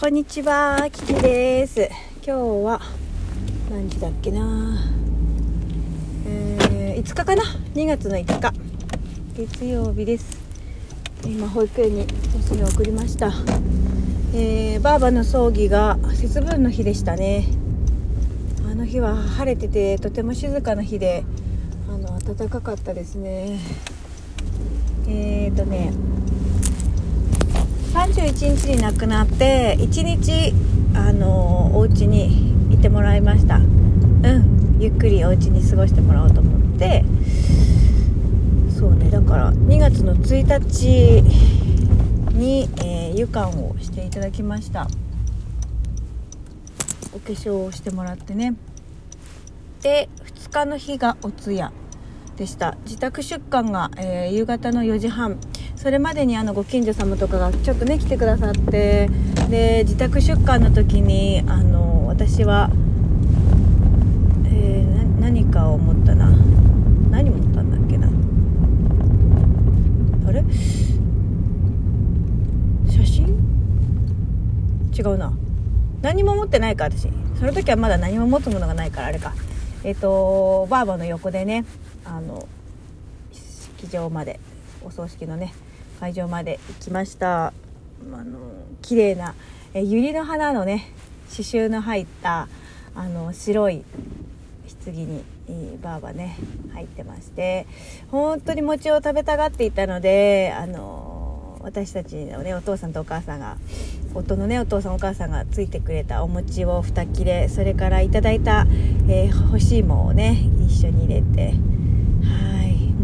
こんにちは、キキです。今日は何時だっけな、えー、5日かな ?2 月の5日月曜日です。今保育園に娘を送りました。えー、ばあばの葬儀が節分の日でしたね。あの日は晴れててとても静かな日で、あの暖かかったですね。えーとね。31日に亡くなって1日あのお家にいてもらいました。うん。ゆっくりお家に過ごしてもらおうと思って。そうね。だから2月の1日に、えー、湯館をしていただきました。お化粧をしてもらってね。で2日の日がお通夜でした。自宅出棺が、えー、夕方の4時半。それまでにあのご近所様とかがちょっとね来てくださってで自宅出棺の時にあの私は、えー、何かを思ったな。何持ったんだっけな。あれ？写真？違うな。何も持ってないか私。その時はまだ何も持つものがないからあれか。えっ、ー、とばあばの横でねあの式場までお葬式のね会場まで行きました。あの綺麗なえ百合の花のね刺繍の入ったあの白い棺にばあばね入ってまして本当に餅を食べたがっていたのであの私たちのねお父さんとお母さんが夫のねお父さんお母さんがついてくれたお餅を2切れそれからいただいた、えー、干し芋をね一緒に入れて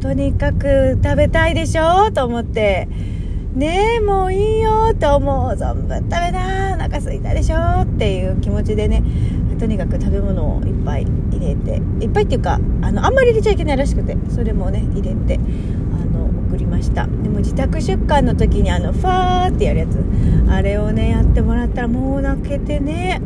とにかく食べたいでしょ？と思って。ねえもういいよと思う。存分食べなお腹すいたでしょっていう気持ちでねとにかく食べ物をいっぱい入れて。いっぱいっていうかあのあんまり入れちゃいけないらしくて。それもね入れてあの送りました。でも自宅出棺の時にあのファーってやるやつ。あれをねやってもらったらもう泣けてね。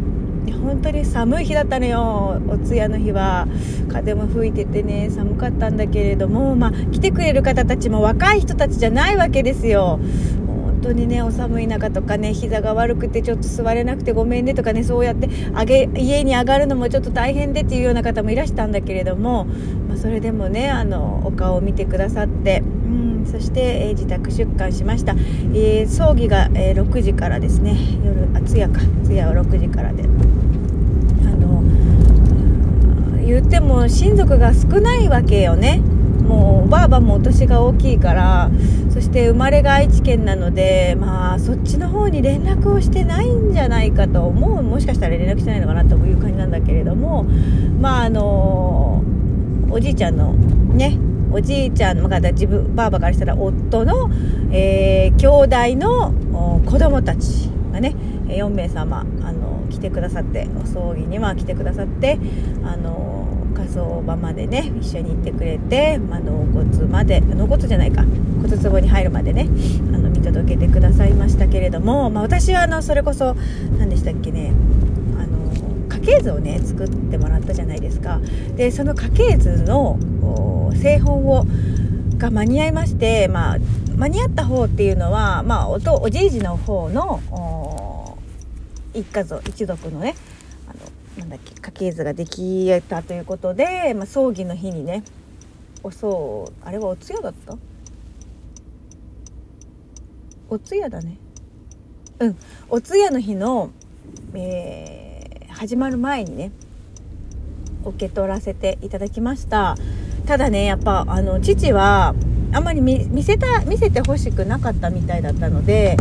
本当に寒い日だったのよ。お通夜の日は。風も吹いててね寒かったんだけれども、まあ、来てくれる方たちも若い人たちじゃないわけですよ。本当にねお寒い中とかね膝が悪くてちょっと座れなくてごめんねとかねそうやってあげ家に上がるのもちょっと大変でっていうような方もいらしたんだけれども、まあ、それでもねあのお顔を見てくださってうん。そして、え、自宅出棺しました、えー、葬儀が、え、6時からですね。夜あ通夜か。通夜は6時からで。あの言っても親族が少ないわけよね。もうばあばもお年が大きいからそして生まれが愛知県なのでまあそっちの方に連絡をしてないんじゃないかと思う。もしかしたら連絡してないのかなという感じなんだけれどもまああのおじいちゃんのねおじいちゃんの自分ばあばからしたら夫の、えー、兄弟の子供たちがね4名様あの来てくださってお葬儀には来てくださってあの火葬場までね一緒に行ってくれて、まあ、納骨まで納骨じゃないか骨壺に入るまでねあの見届けてくださいましたけれども、まあ、私はあのそれこそ何でしたっけね家系図をね作ってもらったじゃないですか。でその家系図の製本をが間に合いまして、まあ、間に合った方っていうのは、まあ、おとおじいじの方の一家族一族のねあのなんだっけ家系図ができたということで、まあ、葬儀の日にねおそうあれはお通夜だった？お通夜だね。うん。お通夜の日の、えー、始まる前にね受け取らせていただきました。ただねやっぱあの父はあんまり見せた見せてほしくなかったみたいだったので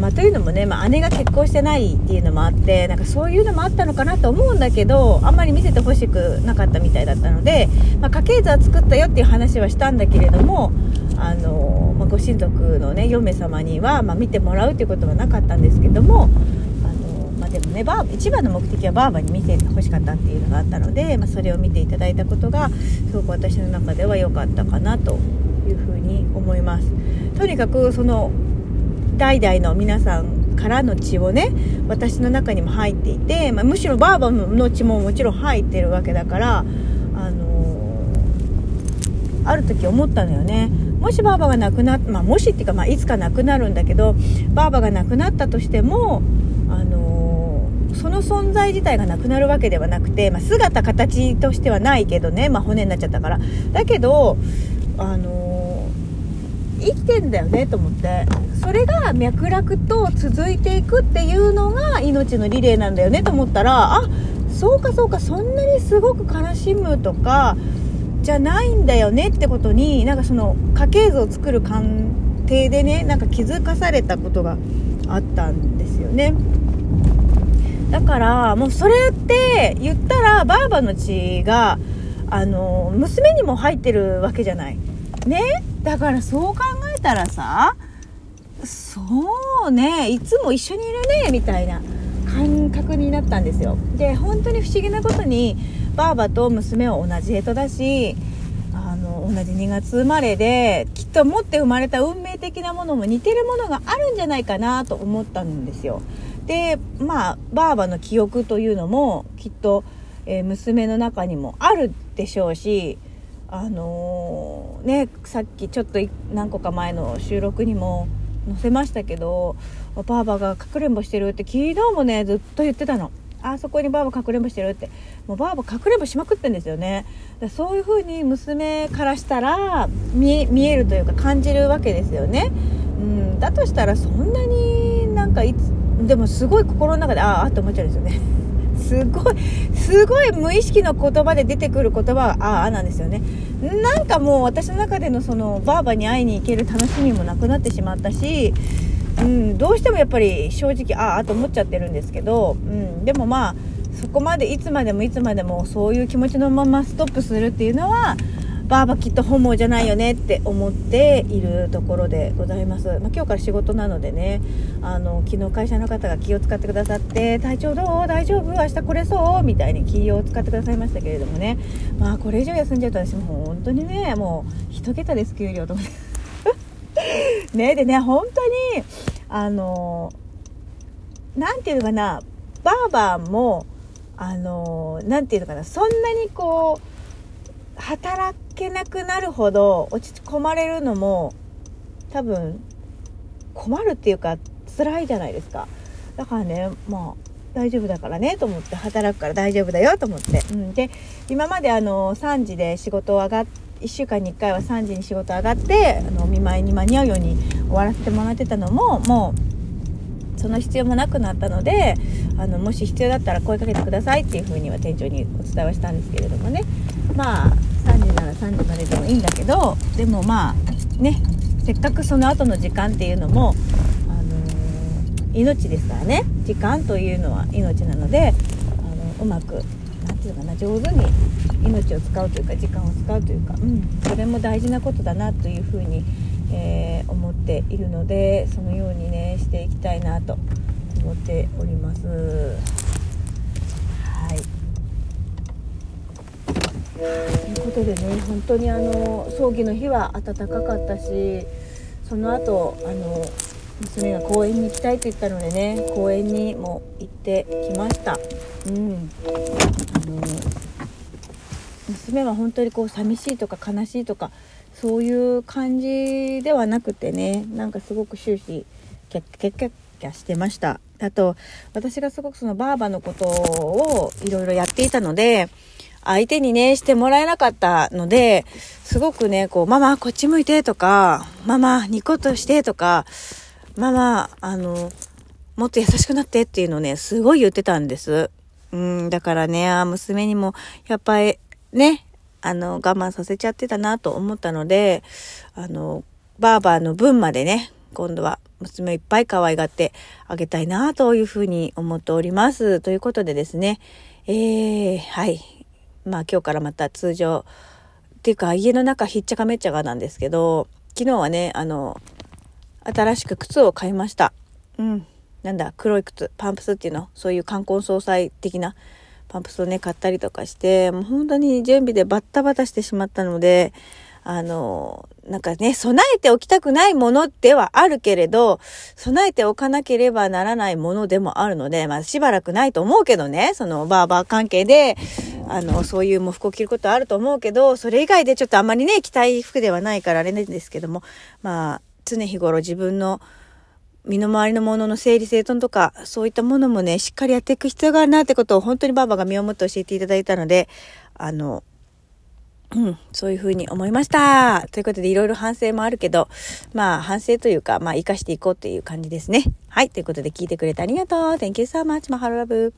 まあ、というのもね、まあ、姉が結婚してないっていうのもあってなんかそういうのもあったのかなと思うんだけどあんまり見せてほしくなかったみたいだったので、まあ、家系図は作ったよっていう話はしたんだけれどもあの、まあ、ご親族の、ね、嫁様には、ま見てもらうということはなかったんですけどもあ、でもねバー一番の目的はばあばに見てほしかったっていうのがあったので、まそれを見ていただいたことがすごく私の中では良かったかなというふうに思います。とにかくその代々の皆さんからの血をね私の中にも入っていて、まあ、むしろばあばの血ももちろん入ってるわけだから、あのー、ある時思ったのよねもしばあばが亡くなっまあ、もしっていうか、まあ、いつか亡くなるんだけどばあばが亡くなったとしても、その存在自体がなくなるわけではなくて、まあ、姿形としてはないけどね、まあ、骨になっちゃったから。だけどあのー、生きてんだよねと思って。それが脈絡と続いていくっていうのが命のリレーなんだよねと思ったらあそうかそうかそんなにすごく悲しむとかじゃないんだよねってことになんかその家系図を作る鑑定でねなんか気づかされたことがあったんですよね。だからもうそれって言ったらばあばの血があの娘にも入ってるわけじゃない。ね？だからそう考えたらさそうねいつも一緒にいるねみたいな感覚になったんですよ。で本当に不思議なことにばあばと娘は同じ干支だしあの同じ2月生まれできっと持って生まれた運命的なものも似てるものがあるんじゃないかなと思ったんですよ。でまあばあばの記憶というのもきっと、えー、娘の中にもあるでしょうしあのー、ねさっきちょっと何個か前の収録にも載せましたけどばあばがかくれんぼしてるって昨日もねずっと言ってたの。あそこにばあばかくれんぼしてるって。もうばあばかくれんぼしまくってんですよね。だそういう風に娘からしたら見えるというか感じるわけですよね、うん、だとしたらそんなになんかいつでもすごい心の中でああって思っちゃうんですよね。すごいすごい無意識の言葉で出てくる言葉はああなんですよね。なんかもう私の中でのそのばあばに会いに行ける楽しみもなくなってしまったし、うん、どうしてもやっぱり正直ああと思っちゃってるんですけど、うん、でもまあそこまでいつまでもいつまでもそういう気持ちのままストップするっていうのはばあばきっと本望じゃないよねって思っているところでございます、まあ、今日から仕事なのでねあの昨日会社の方が気を使ってくださって体調どう？大丈夫？明日来れそう？みたいに気を使ってくださいましたけれどもね。まあこれ以上休んじゃうと私も本当にねもう1桁です給料と思ってね でね本当にあの何て言うのかな？ばあばもあの何て言うのかな？そんなにこう働けなくなるほど落ち込まれるのも多分困るっていうか辛いじゃないですか。だからねまあ大丈夫だからねと思って働くから大丈夫だよと思って、うん、で今まであの3時で仕事を上がっ1週間に1回は3時に仕事上がってあのお見舞いに間に合うように終わらせてもらってたのももうその必要もなくなったのであのもし必要だったら声かけてくださいっていうふうには店長にお伝えはしたんですけれどもね。まあ3時なら3時まででもいいんだけどでもまあねせっかくその後の時間っていうのも、あのー、命ですからね時間というのは命なので、あのうまく何て言うのかな上手に命を使うというか時間を使うというか、うん、それも大事なことだなというふうに、えー、思っているのでそのようにねしていきたいなと思っております。はいということでね本当にあの葬儀の日は暖かかったしその後あの娘が公園に行きたいと言ったのでね公園にも行ってきました。うんあの娘は本当にこう寂しいとか悲しいとかそういう感じではなくてねなんかすごく終始キャッキャッキャッキャしてましたあと私がすごくそのばあばのことをいろいろやっていたので相手にね、してもらえなかったので、すごくね、こう、ママ、こっち向いてとか、ママ、ニコッとしてとか、ママ、あの、もっと優しくなってっていうのをね、すごい言ってたんです。うん、だからね、娘にも、やっぱり、ね、あの、我慢させちゃってたなと思ったので、あの、バーバーの分までね、今度は娘いっぱい可愛がってあげたいなというふうに思っております。ということでですね、えー、はい。まあ今日からまた通常、っていうか家の中ひっちゃかめっちゃかなんですけど、昨日はね、あの、新しく靴を買いました。うん。なんだ、黒い靴、パンプスっていうの？そういう冠婚葬祭的なパンプスをね、買ったりとかして、もう本当に準備でバッタバタしてしまったので、あの、なんかね、備えておきたくないものではあるけれど、備えておかなければならないものでもあるので、まあしばらくないと思うけどね、そのバーバー関係で、あの、そういう喪服を着ることあると思うけど、それ以外でちょっとあんまりね、着たい服ではないからあれなんですけども、まあ、常日頃自分の、身の回りのものの整理整頓とか、そういったものもね、しっかりやっていく必要があるなってことを本当にばあばが身をもって教えていただいたので、あの、うん、そういうふうに思いました。ということで、いろいろ反省もあるけど、まあ、反省というか、まあ、活かしていこうっていう感じですね。はい。ということで、聞いてくれてありがとう。Thank you so much. マハロラブ。